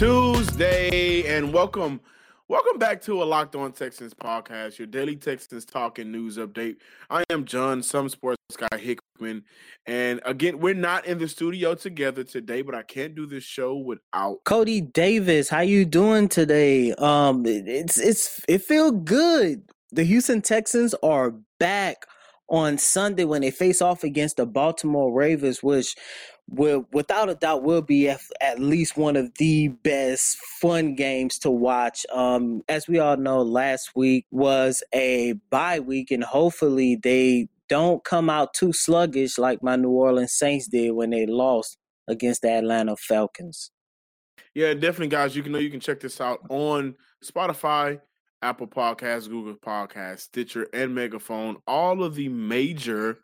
Tuesday, and welcome, welcome back to a Locked On Texans podcast, your daily Texans talking news update. I am John, some sports guy Hickman, and again, we're not in the studio together today, but I can't do this show without. Cody Davis, how you doing today? Um, it's it's it feel good. The Houston Texans are back on Sunday when they face off against the Baltimore Ravens, which will without a doubt will be at, at least one of the best fun games to watch. Um, as we all know, last week was a bye week, and hopefully they don't come out too sluggish like my New Orleans Saints did when they lost against the Atlanta Falcons. Yeah, definitely, guys. You can know you can check this out on Spotify, Apple Podcasts, Google Podcasts, Stitcher, and Megaphone. All of the major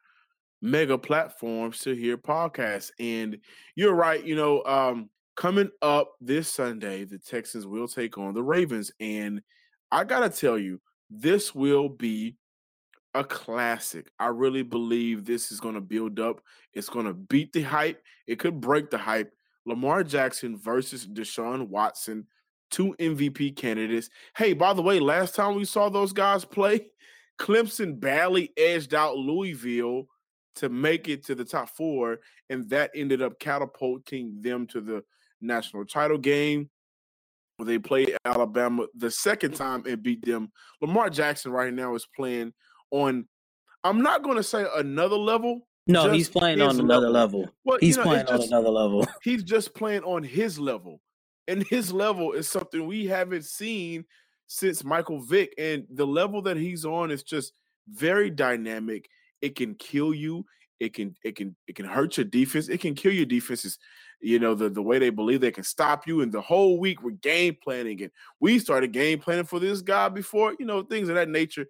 mega platforms to hear podcasts. And you're right. You know, um, coming up this Sunday, the Texans will take on the Ravens, and I gotta tell you, this will be a classic. I really believe this is going to build up. It's going to beat the hype. It could break the hype. Lamar Jackson versus Deshaun Watson, two MVP candidates. Hey, by the way, last time we saw those guys play, Clemson badly edged out Louisville to make it to the top four, and that ended up catapulting them to the national title game where they played Alabama the second time and beat them. Lamar Jackson right now is playing on, I'm not going to say another level. No, he's playing on another level. Well, you He's know, playing on just- another level. he's just playing on his level. And his level is something we haven't seen since Michael Vick. And the level that he's on is just very dynamic. It can kill you. It can it can it can hurt your defense. It can kill your defenses. You know, the, the way they believe they can stop you. And the whole week we're game planning. And we started game planning for this guy before, you know, things of that nature.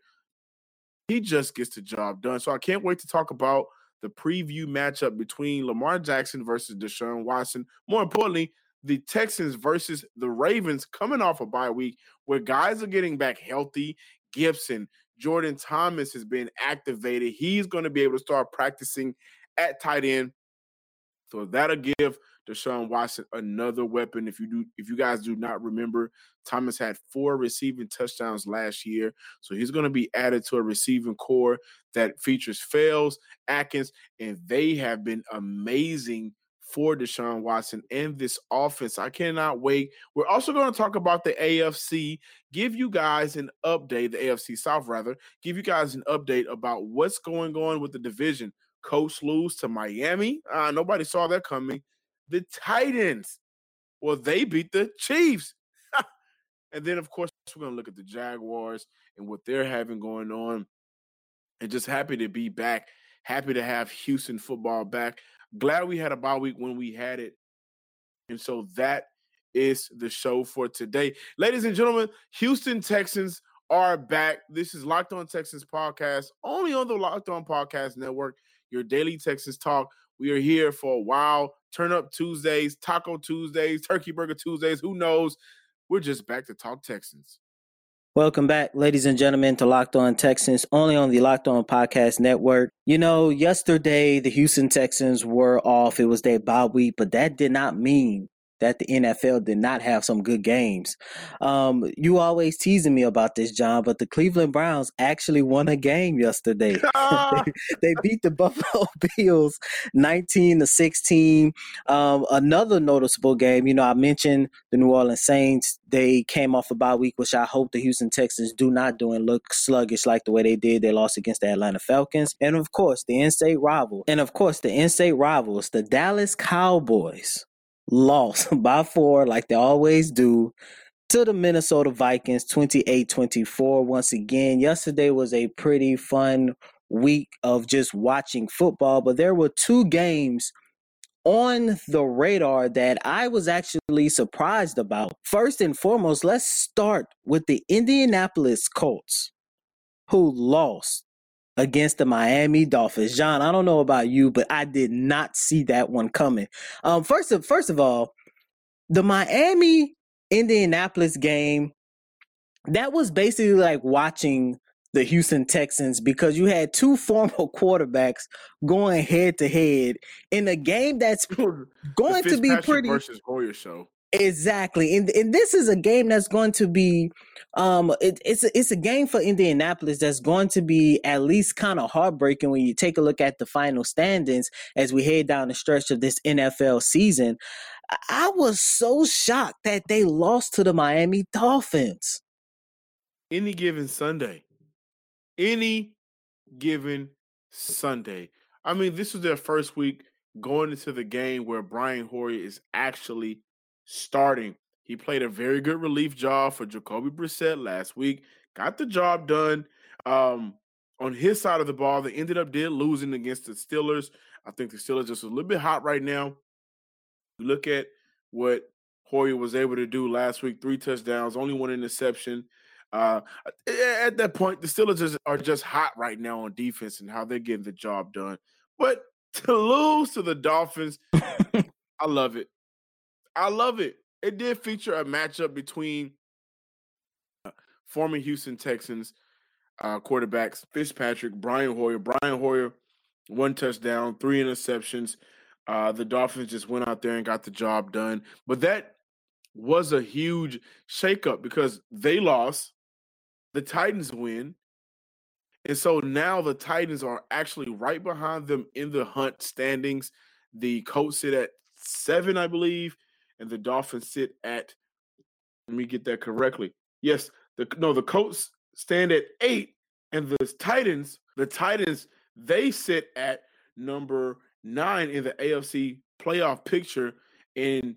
He just gets the job done. So I can't wait to talk about the preview matchup between Lamar Jackson versus Deshaun Watson. More importantly, the Texans versus the Ravens coming off a bye week where guys are getting back healthy. Gibson, Jordan Thomas has been activated. He's going to be able to start practicing at tight end. So that'll give Deshaun Watson another weapon. If you do, if you guys do not remember, Thomas had four receiving touchdowns last year. So he's going to be added to a receiving corps that features Fells, Akins, and they have been amazing for Deshaun Watson and this offense. I cannot wait. We're also going to talk about the AFC, give you guys an update, the AFC South rather, give you guys an update about what's going on with the division. Colts lose to Miami. Uh, nobody saw that coming. The Titans, well, they beat the Chiefs. and then, of course, we're going to look at the Jaguars and what they're having going on. And just happy to be back. Happy to have Houston football back. Glad we had a bye week when we had it. And so that is the show for today. Ladies and gentlemen, Houston Texans are back. This is Locked On Texans podcast, only on the Locked On Podcast Network, your daily Texans talk. We are here for a while. Turn up Tuesdays, Taco Tuesdays, Turkey Burger Tuesdays. Who knows? We're just back to talk Texans. Welcome back, ladies and gentlemen, to Locked On Texans, only on the Locked On Podcast Network. You know, yesterday the Houston Texans were off. It was their bye week, but that did not mean that the NFL did not have some good games. Um, you always teasing me about this, John, but the Cleveland Browns actually won a game yesterday. they beat the Buffalo Bills 19 to 16. Um, another noticeable game, you know, I mentioned the New Orleans Saints. They came off a bye week, which I hope the Houston Texans do not do and look sluggish like the way they did. They lost against the Atlanta Falcons. And of course, the in state rival. And of course, the in state rivals, the Dallas Cowboys, lost by four like they always do to the Minnesota Vikings 28-24 once again. Yesterday was a pretty fun week of just watching football, but there were two games on the radar that I was actually surprised about. First and foremost, let's start with the Indianapolis Colts, who lost against the Miami Dolphins. John, I don't know about you, but I did not see that one coming. Um, first of first of all, the Miami Indianapolis game that was basically like watching the Houston Texans because you had two former quarterbacks going head to head in a game that's going to be pretty versus Hoyer show. Exactly, and and this is a game that's going to be, um, it, it's a, it's a game for Indianapolis that's going to be at least kind of heartbreaking when you take a look at the final standings as we head down the stretch of this NFL season. I was so shocked that they lost to the Miami Dolphins. Any given Sunday, any given Sunday. I mean, this was their first week going into the game where Brian Hoyer is actually starting. He played a very good relief job for Jacoby Brissett last week. Got the job done. Um, on his side of the ball, they ended up did losing against the Steelers. I think the Steelers just a little bit hot right now. Look at what Hoyer was able to do last week: three touchdowns, only one interception. Uh, at that point, the Steelers are just hot right now on defense and how they're getting the job done. But to lose to the Dolphins, I love it. I love it. It did feature a matchup between uh, former Houston Texans uh, quarterbacks Fitzpatrick, Brian Hoyer. Brian Hoyer, one touchdown, three interceptions. Uh, the Dolphins just went out there and got the job done. But that was a huge shakeup because they lost, the Titans win. And so now the Titans are actually right behind them in the hunt standings. The Colts sit at seven, I believe and the Dolphins sit at. Let me get that correctly. Yes, the no, the Colts stand at eight, and the Titans, the Titans, they sit at number nine in the AFC playoff picture. And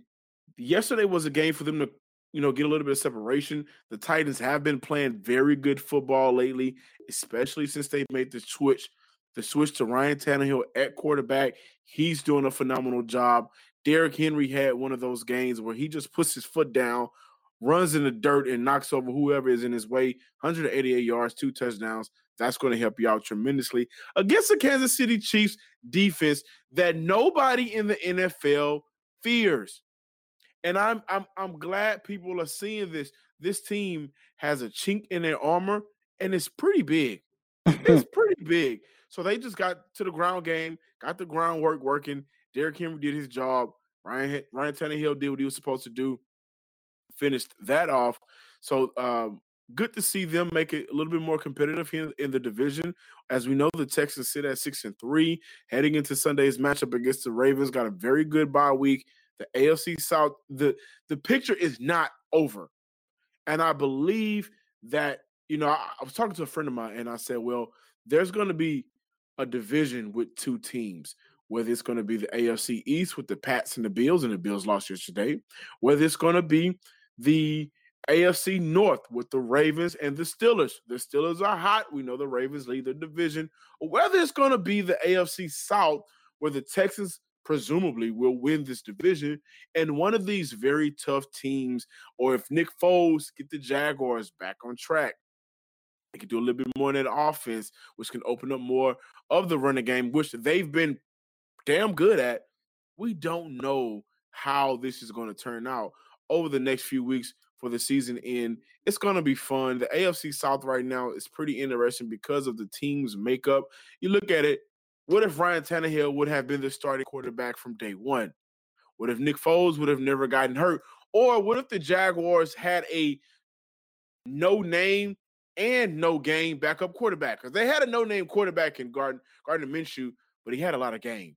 yesterday was a game for them to, you know, get a little bit of separation. The Titans have been playing very good football lately, especially since they made the switch, the switch to Ryan Tannehill at quarterback. He's doing a phenomenal job. Derrick Henry had one of those games where he just puts his foot down, runs in the dirt, and knocks over whoever is in his way. 188 yards, two touchdowns. That's going to help you out tremendously against the Kansas City Chiefs defense that nobody in the NFL fears. And I'm I'm I'm glad people are seeing this. This team has a chink in their armor, and it's pretty big. it's pretty big. So they just got to the ground game, got the groundwork working, Derrick Henry did his job. Ryan Ryan Tannehill did what he was supposed to do. Finished that off. So um, good to see them make it a little bit more competitive here in the division. As we know, the Texans sit at six and three, heading into Sunday's matchup against the Ravens. Got a very good bye week. The AFC South, the the picture is not over, and I believe that you know I, I was talking to a friend of mine, and I said, well, there's going to be a division with two teams whether it's going to be the AFC East with the Pats and the Bills, and the Bills lost yesterday, whether it's going to be the AFC North with the Ravens and the Steelers. The Steelers are hot. We know the Ravens lead the division. Whether it's going to be the AFC South where the Texans presumably will win this division and one of these very tough teams or if Nick Foles get the Jaguars back on track they can do a little bit more in that offense, which can open up more of the running game, which they've been damn good at. We don't know how this is going to turn out over the next few weeks for the season end. It's going to be fun. The AFC South right now is pretty interesting because of the team's makeup. You look at it, what if Ryan Tannehill would have been the starting quarterback from day one? What if Nick Foles would have never gotten hurt? Or what if the Jaguars had a no name and no game backup quarterback? Because they had a no name quarterback in Gardner, Minshew, but he had a lot of game.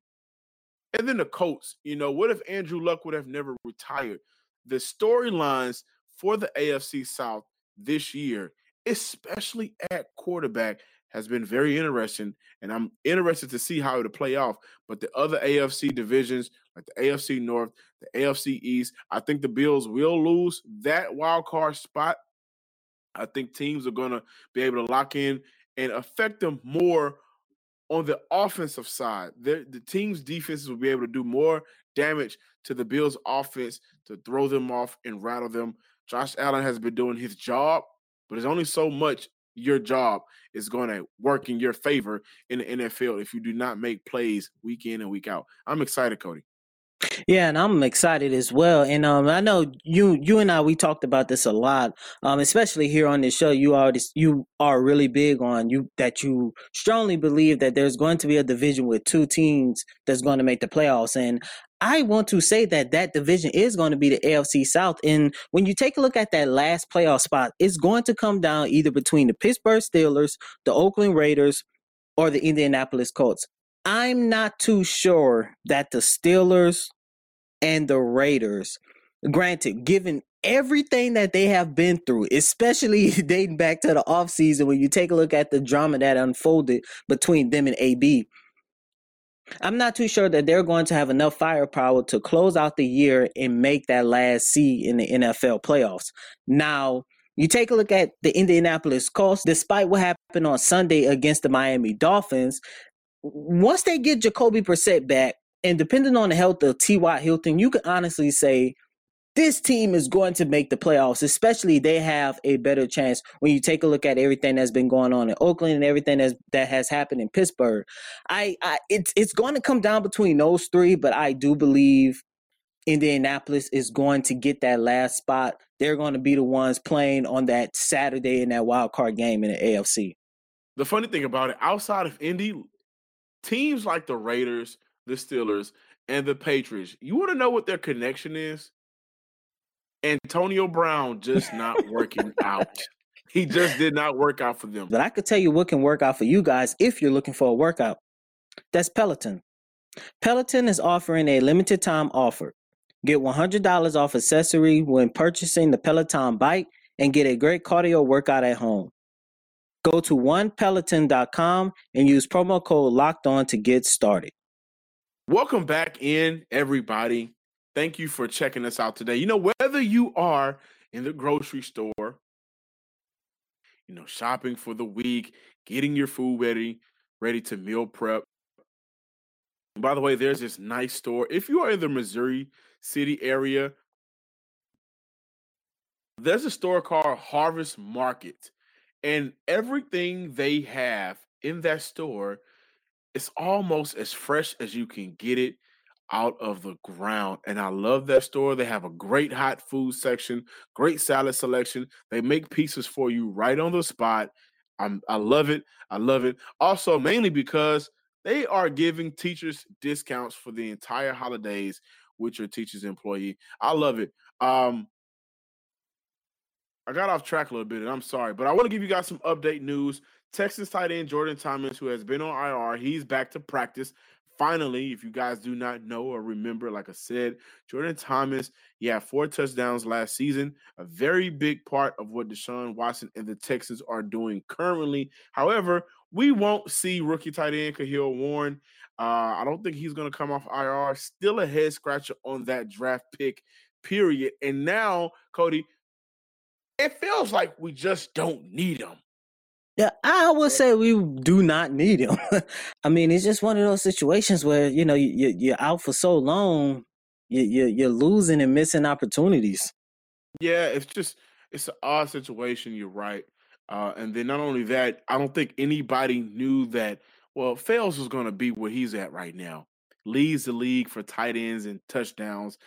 And then the Colts, you know, what if Andrew Luck would have never retired? The storylines for the AFC South this year, especially at quarterback, has been very interesting. And I'm interested to see how it'll play off. But the other AFC divisions, like the AFC North, the AFC East, I think the Bills will lose that wild card spot. I think teams are going to be able to lock in and affect them more on the offensive side, the team's defenses will be able to do more damage to the Bills' offense to throw them off and rattle them. Josh Allen has been doing his job, but there's only so much your job is going to work in your favor in the NFL if you do not make plays week in and week out. I'm excited, Cody. Yeah, and I'm excited as well. And um, I know you, you and I, we talked about this a lot. Um, especially here on this show, you already you are really big on you that you strongly believe that there's going to be a division with two teams that's going to make the playoffs. And I want to say that that division is going to be the AFC South. And when you take a look at that last playoff spot, it's going to come down either between the Pittsburgh Steelers, the Oakland Raiders, or the Indianapolis Colts. I'm not too sure that the Steelers and the Raiders, granted, given everything that they have been through, especially dating back to the offseason, when you take a look at the drama that unfolded between them and AB, I'm not too sure that they're going to have enough firepower to close out the year and make that last seed in the NFL playoffs. Now, you take a look at the Indianapolis Colts, despite what happened on Sunday against the Miami Dolphins, once they get Jacoby Brissett back, and depending on the health of T.Y. Hilton, you can honestly say this team is going to make the playoffs, especially they have a better chance when you take a look at everything that's been going on in Oakland and everything that's, that has happened in Pittsburgh. I, I it's it's going to come down between those three, but I do believe Indianapolis is going to get that last spot. They're going to be the ones playing on that Saturday in that wild card game in the AFC. The funny thing about it, outside of Indy, teams like the Raiders, the Steelers, and the Patriots, you want to know what their connection is? Antonio Brown just not working out. He just did not work out for them. But I could tell you what can work out for you guys if you're looking for a workout. That's Peloton. Peloton is offering a limited time offer. Get $100 off accessory when purchasing the Peloton bike and get a great cardio workout at home. Go to onepeloton.com and use promo code locked on to get started. Welcome back in, everybody. Thank you for checking us out today. You know, whether you are in the grocery store, you know, shopping for the week, getting your food ready, ready to meal prep. by the way, there's this nice store. If you are in the Missouri City area, there's a store called Harvest Market. And everything they have in that store is almost as fresh as you can get it out of the ground. And I love that store. They have a great hot food section, great salad selection. They make pieces for you right on the spot. I'm, I love it. I love it. Also, mainly because they are giving teachers discounts for the entire holidays with your teacher's employee. I love it. Um, I got off track a little bit, and I'm sorry, but I want to give you guys some update news. Texas tight end Jordan Thomas, who has been on IR, he's back to practice finally, if you guys do not know or remember, like I said, Jordan Thomas, he had four touchdowns last season, a very big part of what Deshaun Watson and the Texans are doing currently. However, we won't see rookie tight end Kahale Warring. Uh, I don't think he's going to come off IR. Still a head scratcher on that draft pick, period. And now, Cody, it feels like we just don't need him. Yeah, I would say we do not need him. I mean, it's just one of those situations where you know you, you're out for so long, you, you you're losing and missing opportunities. Yeah, it's just it's an odd situation. You're right, uh, and then not only that, I don't think anybody knew that. Well, Fells was going to be where he's at right now. Leads the league for tight ends and touchdowns.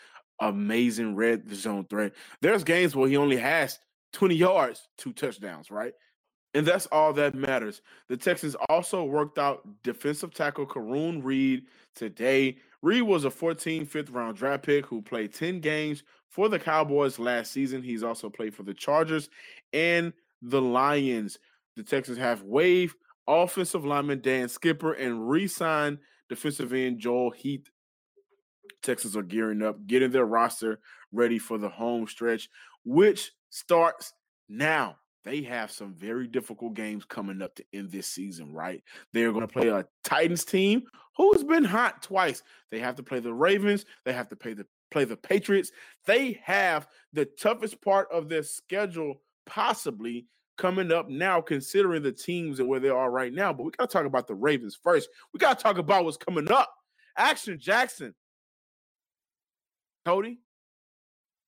Amazing red zone threat. There's games where he only has 20 yards, two touchdowns, right? And that's all that matters. The Texans also worked out defensive tackle Caraun Reid today. Reid was a 14th, fifth round draft pick who played 10 games for the Cowboys last season. He's also played for the Chargers and the Lions. The Texans have waived offensive lineman Dan Skipper and re signed defensive end Joel Heath. Texans are gearing up, getting their roster ready for the home stretch, which starts now they have some very difficult games coming up to end this season, right? They're going to play a Titans team who's been hot twice. They have to play the Ravens, they have to play the play the Patriots. They have the toughest part of their schedule possibly coming up now, considering the teams and where they are right now. But we got to talk about the Ravens first. We got to talk about what's coming up. Action Jackson Cody,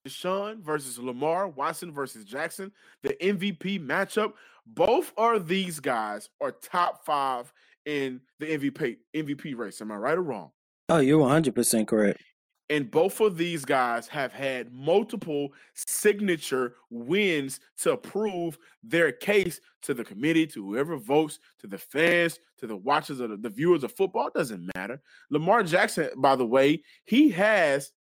Deshaun versus Lamar, Watson versus Jackson, the MVP matchup. Both of these guys are top five in the MVP MVP race. Am I right or wrong? Oh, you're 100% correct. And both of these guys have had multiple signature wins to prove their case to the committee, to whoever votes, to the fans, to the watchers, of the, the viewers of football. It doesn't matter. Lamar Jackson, by the way, he has.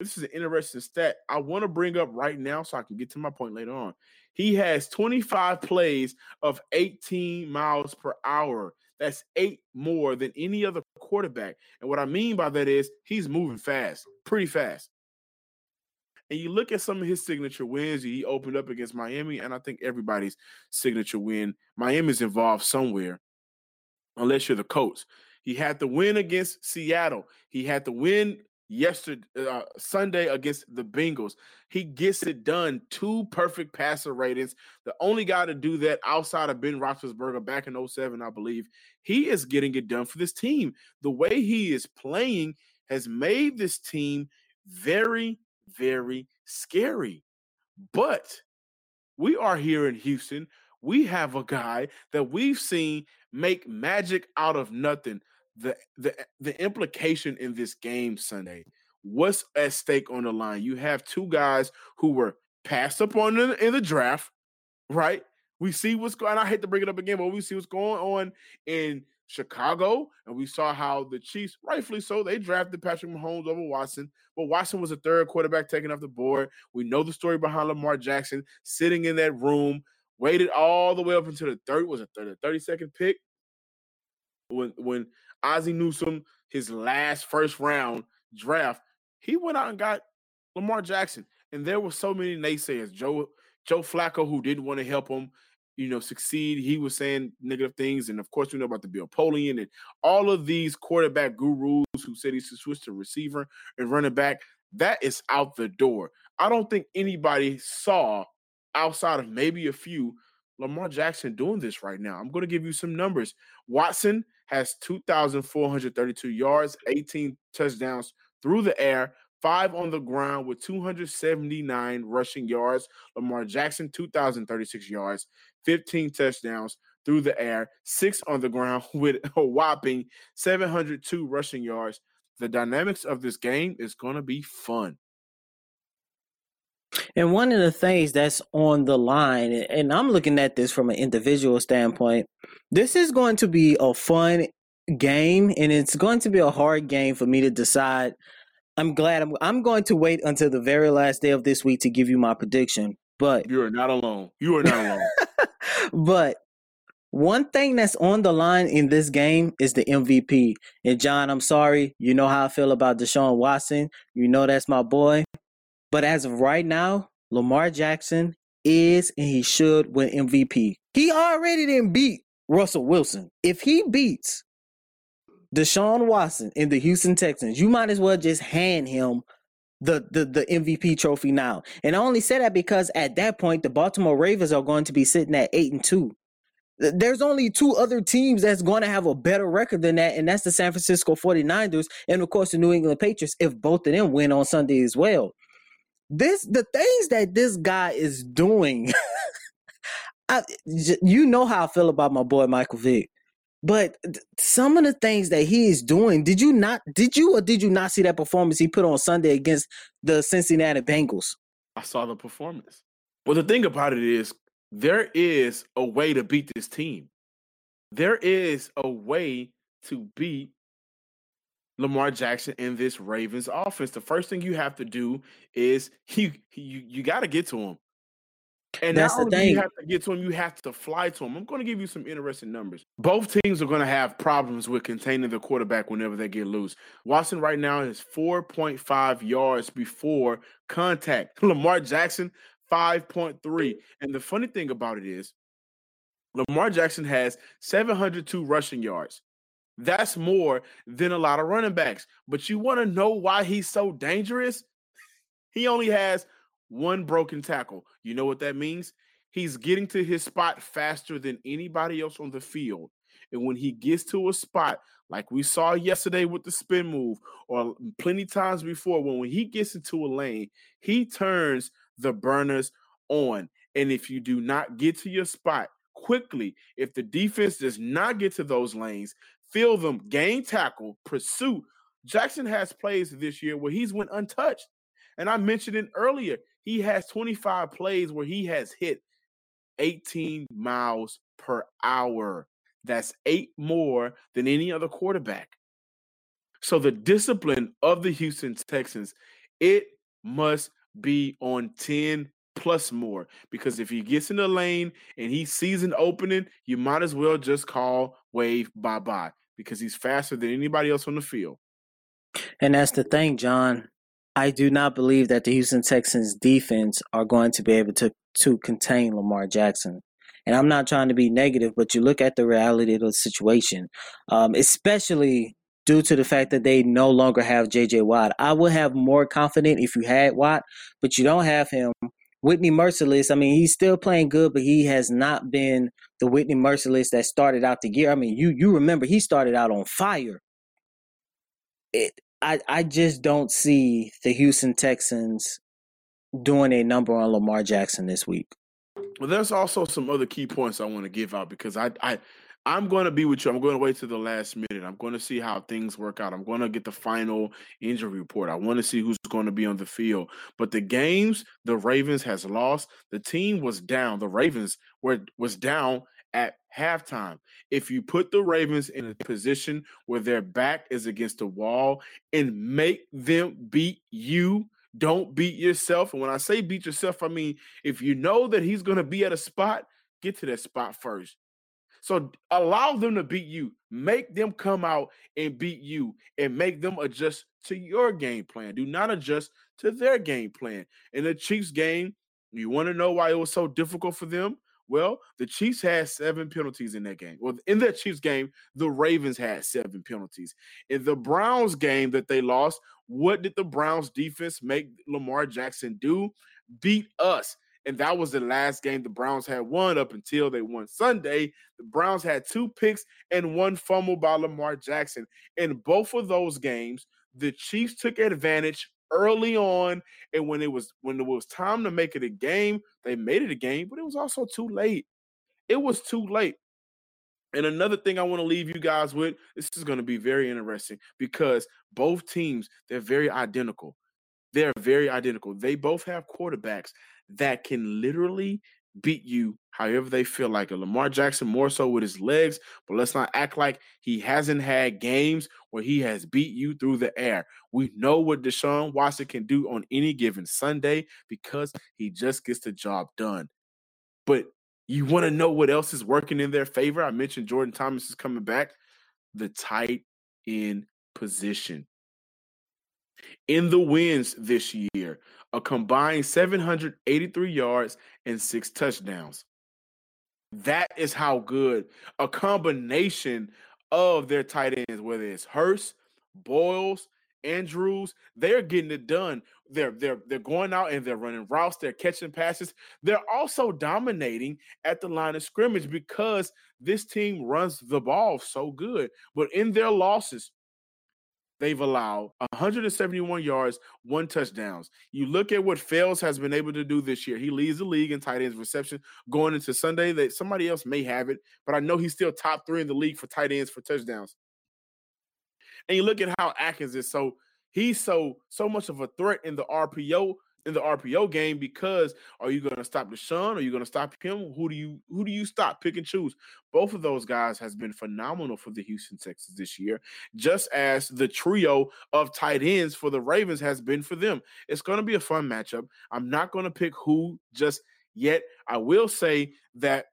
This is an interesting stat I want to bring up right now so I can get to my point later on. He has 25 plays of 18 miles per hour. That's eight more than any other quarterback. And what I mean by that is he's moving fast, pretty fast. And you look at some of his signature wins, he opened up against Miami, and I think everybody's signature win, Miami's involved somewhere, unless you're the coach. He had the win against Seattle. He had the win yesterday uh, Sunday against the Bengals. He gets it done. Two perfect passer ratings. The only guy to do that outside of Ben Roethlisberger back in 07, I believe. He is getting it done for this team. The way he is playing has made this team very, very scary. But we are here in Houston. We have a guy that we've seen make magic out of nothing the the eh, the implication in this game Sunday. What's at stake on the line? You have two guys who were passed up on in, in the draft, right? We see what's going. I hate to bring it up again, but we see what's going on in Chicago, and we saw how the Chiefs, rightfully so, they drafted Patrick Mahomes over Watson, but Watson was a third quarterback taken off the board. We know the story behind Lamar Jackson sitting in that room, waited all the way up until the third was a 30, 32nd pick when when Ozzie Newsome, his last first round draft, he went out and got Lamar Jackson. And there were so many naysayers. Joe Joe Flacco, who didn't want to help him, you know, succeed. He was saying negative things. And of course, we know about the Bill Polian and all of these quarterback gurus who said he should switch to receiver and running back. That is out the door. I don't think anybody saw outside of maybe a few Lamar Jackson doing this right now. I'm going to give you some numbers. Watson has 2,432 yards, 18 touchdowns through the air, five on the ground with 279 rushing yards. Lamar Jackson, 2,036 yards, 15 touchdowns through the air, six on the ground with a whopping 702 rushing yards. The dynamics of this game is going to be fun. And one of the things that's on the line, and I'm looking at this from an individual standpoint, this is going to be a fun game, and it's going to be a hard game for me to decide. I'm glad I'm I'm going to wait until the very last day of this week to give you my prediction. But You are not alone. You are not alone. but one thing that's on the line in this game is the MVP. And John, I'm sorry, you know how I feel about Deshaun Watson. You know that's my boy. But as of right now, Lamar Jackson is and he should win MVP. He already didn't beat Russell Wilson. If he beats Deshaun Watson in the Houston Texans, you might as well just hand him the, the the MVP trophy now. And I only say that because at that point the Baltimore Ravens are going to be sitting at eight and two. There's only two other teams that's going to have a better record than that, and that's the San Francisco 49ers and of course the New England Patriots if both of them win on Sunday as well. This the things that this guy is doing. I, you know how I feel about my boy Michael Vick. But some of the things that he is doing, did you not did you or did you not see that performance he put on Sunday against the Cincinnati Bengals? I saw the performance. Well, the thing about it is, there is a way to beat this team. There is a way to beat Lamar Jackson in this Ravens offense. The first thing you have to do is you you you got to get to him. And That's not the do you have to get to him, you have to fly to him. I'm going to give you some interesting numbers. Both teams are going to have problems with containing the quarterback whenever they get loose. Watson right now is 4.5 yards before contact. Lamar Jackson 5.3. And the funny thing about it is, Lamar Jackson has 702 rushing yards. That's more than a lot of running backs. But you want to know why he's so dangerous? He only has one broken tackle. You know what that means? He's getting to his spot faster than anybody else on the field. And when he gets to a spot, like we saw yesterday with the spin move, or plenty times before, when, when he gets into a lane, he turns the burners on. And if you do not get to your spot quickly, if the defense does not get to those lanes, fill them, gain tackle, pursuit. Jackson has plays this year where he's went untouched. And I mentioned it earlier. He has 25 plays where he has hit 18 miles per hour. That's eight more than any other quarterback. So the discipline of the Houston Texans, it must be on 10 plus more because if he gets in the lane and he sees an opening, you might as well just call wave bye bye because he's faster than anybody else on the field. And that's the thing, John. I do not believe that the Houston Texans defense are going to be able to to contain Lamar Jackson. And I'm not trying to be negative, but you look at the reality of the situation, um, especially due to the fact that they no longer have J.J. Watt. I would have more confidence if you had Watt, but you don't have him. Whitney Mercilus, I mean, he's still playing good, but he has not been the Whitney Mercilus that started out the year. I mean, you you remember he started out on fire. It, I I just don't see the Houston Texans doing a number on Lamar Jackson this week. Well, there's also some other key points I want to give out because I I I'm going to be with you. I'm going to wait to the last minute. I'm going to see how things work out. I'm going to get the final injury report. I want to see who's going to be on the field. But the games the Ravens has lost, the team was down. The Ravens were was down at halftime. If you put the Ravens in a position where their back is against the wall and make them beat you, don't beat yourself. And when I say beat yourself, I mean if you know that he's going to be at a spot, get to that spot first. So allow them to beat you. Make them come out and beat you and make them adjust to your game plan. Do not adjust to their game plan. In the Chiefs game, you want to know why it was so difficult for them? Well, the Chiefs had seven penalties in that game. Well, in that Chiefs game, the Ravens had seven penalties. In the Browns game that they lost, what did the Browns defense make Lamar Jackson do? Beat us. And that was the last game the Browns had won up until they won Sunday. The Browns had two picks and one fumble by Lamar Jackson. In both of those games, the Chiefs took advantage early on. And when it was when it was time to make it a game, they made it a game, but it was also too late. It was too late. And another thing I want to leave you guys with, this is going to be very interesting because both teams, they're very identical. They're very identical. They both have quarterbacks that can literally beat you however they feel like it. Lamar Jackson more so with his legs, but let's not act like he hasn't had games where he has beat you through the air. We know what Deshaun Watson can do on any given Sunday because he just gets the job done. But you want to know what else is working in their favor? I mentioned Jordan Thomas is coming back. The tight end position. In the wins this year, a combined 783 yards and six touchdowns. That is how good a combination of their tight ends, whether it's Hurst, Boyles, Andrews, they're getting it done. They're they're they're going out and they're running routes, they're catching passes. They're also dominating at the line of scrimmage because this team runs the ball so good. But in their losses, they've allowed 171 yards, one touchdowns. You look at what Fells has been able to do this year. He leads the league in tight ends reception going into Sunday. That somebody else may have it, but I know he's still top three in the league for tight ends for touchdowns. And you look at how Akins is so he's so so much of a threat in the RPO in the RPO game because are you going to stop Deshaun? Are you going to stop him? Who do you who do you stop? Pick and choose. Both of those guys has been phenomenal for the Houston Texans this year, just as the trio of tight ends for the Ravens has been for them. It's going to be a fun matchup. I'm not going to pick who just yet. I will say that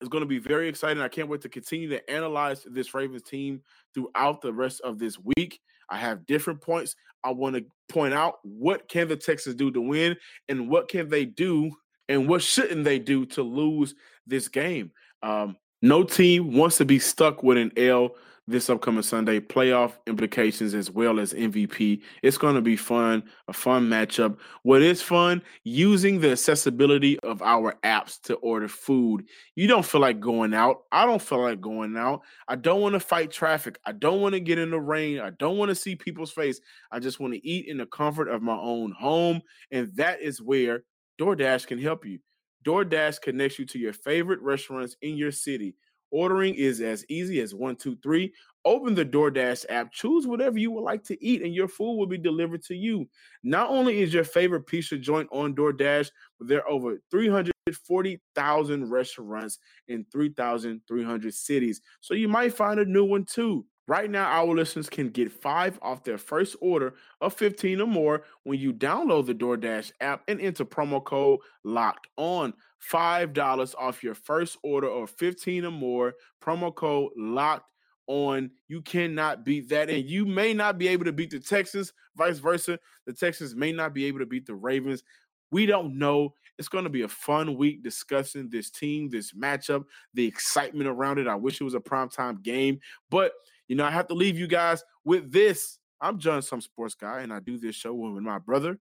it's going to be very exciting. I can't wait to continue to analyze this Ravens team throughout the rest of this week. I have different points. I want to point out what can the Texans do to win and what can they do and what shouldn't they do to lose this game. Um, no team wants to be stuck with an L. this upcoming Sunday, playoff implications as well as MVP. It's going to be fun, a fun matchup. What is fun? Using the accessibility of our apps to order food. You don't feel like going out. I don't feel like going out. I don't want to fight traffic. I don't want to get in the rain. I don't want to see people's face. I just want to eat in the comfort of my own home. And that is where DoorDash can help you. DoorDash connects you to your favorite restaurants in your city. Ordering is as easy as one, two, three. Open the DoorDash app, choose whatever you would like to eat, and your food will be delivered to you. Not only is your favorite pizza joint on DoorDash, but there are over 340,000 restaurants in 3,300 cities. So you might find a new one too. Right now, our listeners can get five off their first order of 15 or more when you download the DoorDash app and enter promo code locked on. $5 off your first order of 15 or more. Promo code locked on. You cannot beat that. And you may not be able to beat the Texans, vice versa. The Texans may not be able to beat the Ravens. We don't know. It's going to be a fun week discussing this team, this matchup, the excitement around it. I wish it was a primetime game, but you know, I have to leave you guys with this. I'm John, some sports guy, and I do this show with my brother.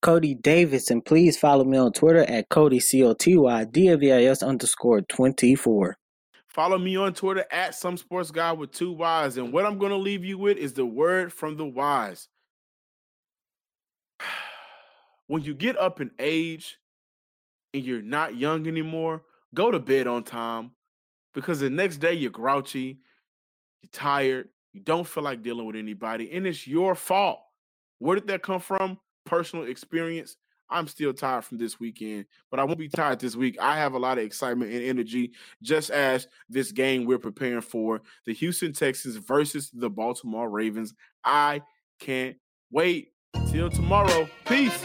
Cody Davis, and please follow me on Twitter at Cody C O T Y D A V I S underscore twenty four. Follow me on Twitter at some sports guy with two Y's. And what I'm going to leave you with is the word from the wise. When you get up in age and you're not young anymore, go to bed on time because the next day you're grouchy, you're tired, you don't feel like dealing with anybody, and it's your fault. Where did that come from? Personal experience. I'm still tired from this weekend, but I won't be tired this week. I have a lot of excitement and energy, just as this game we're preparing for the Houston Texans versus the Baltimore Ravens. I can't wait. Till tomorrow. Peace.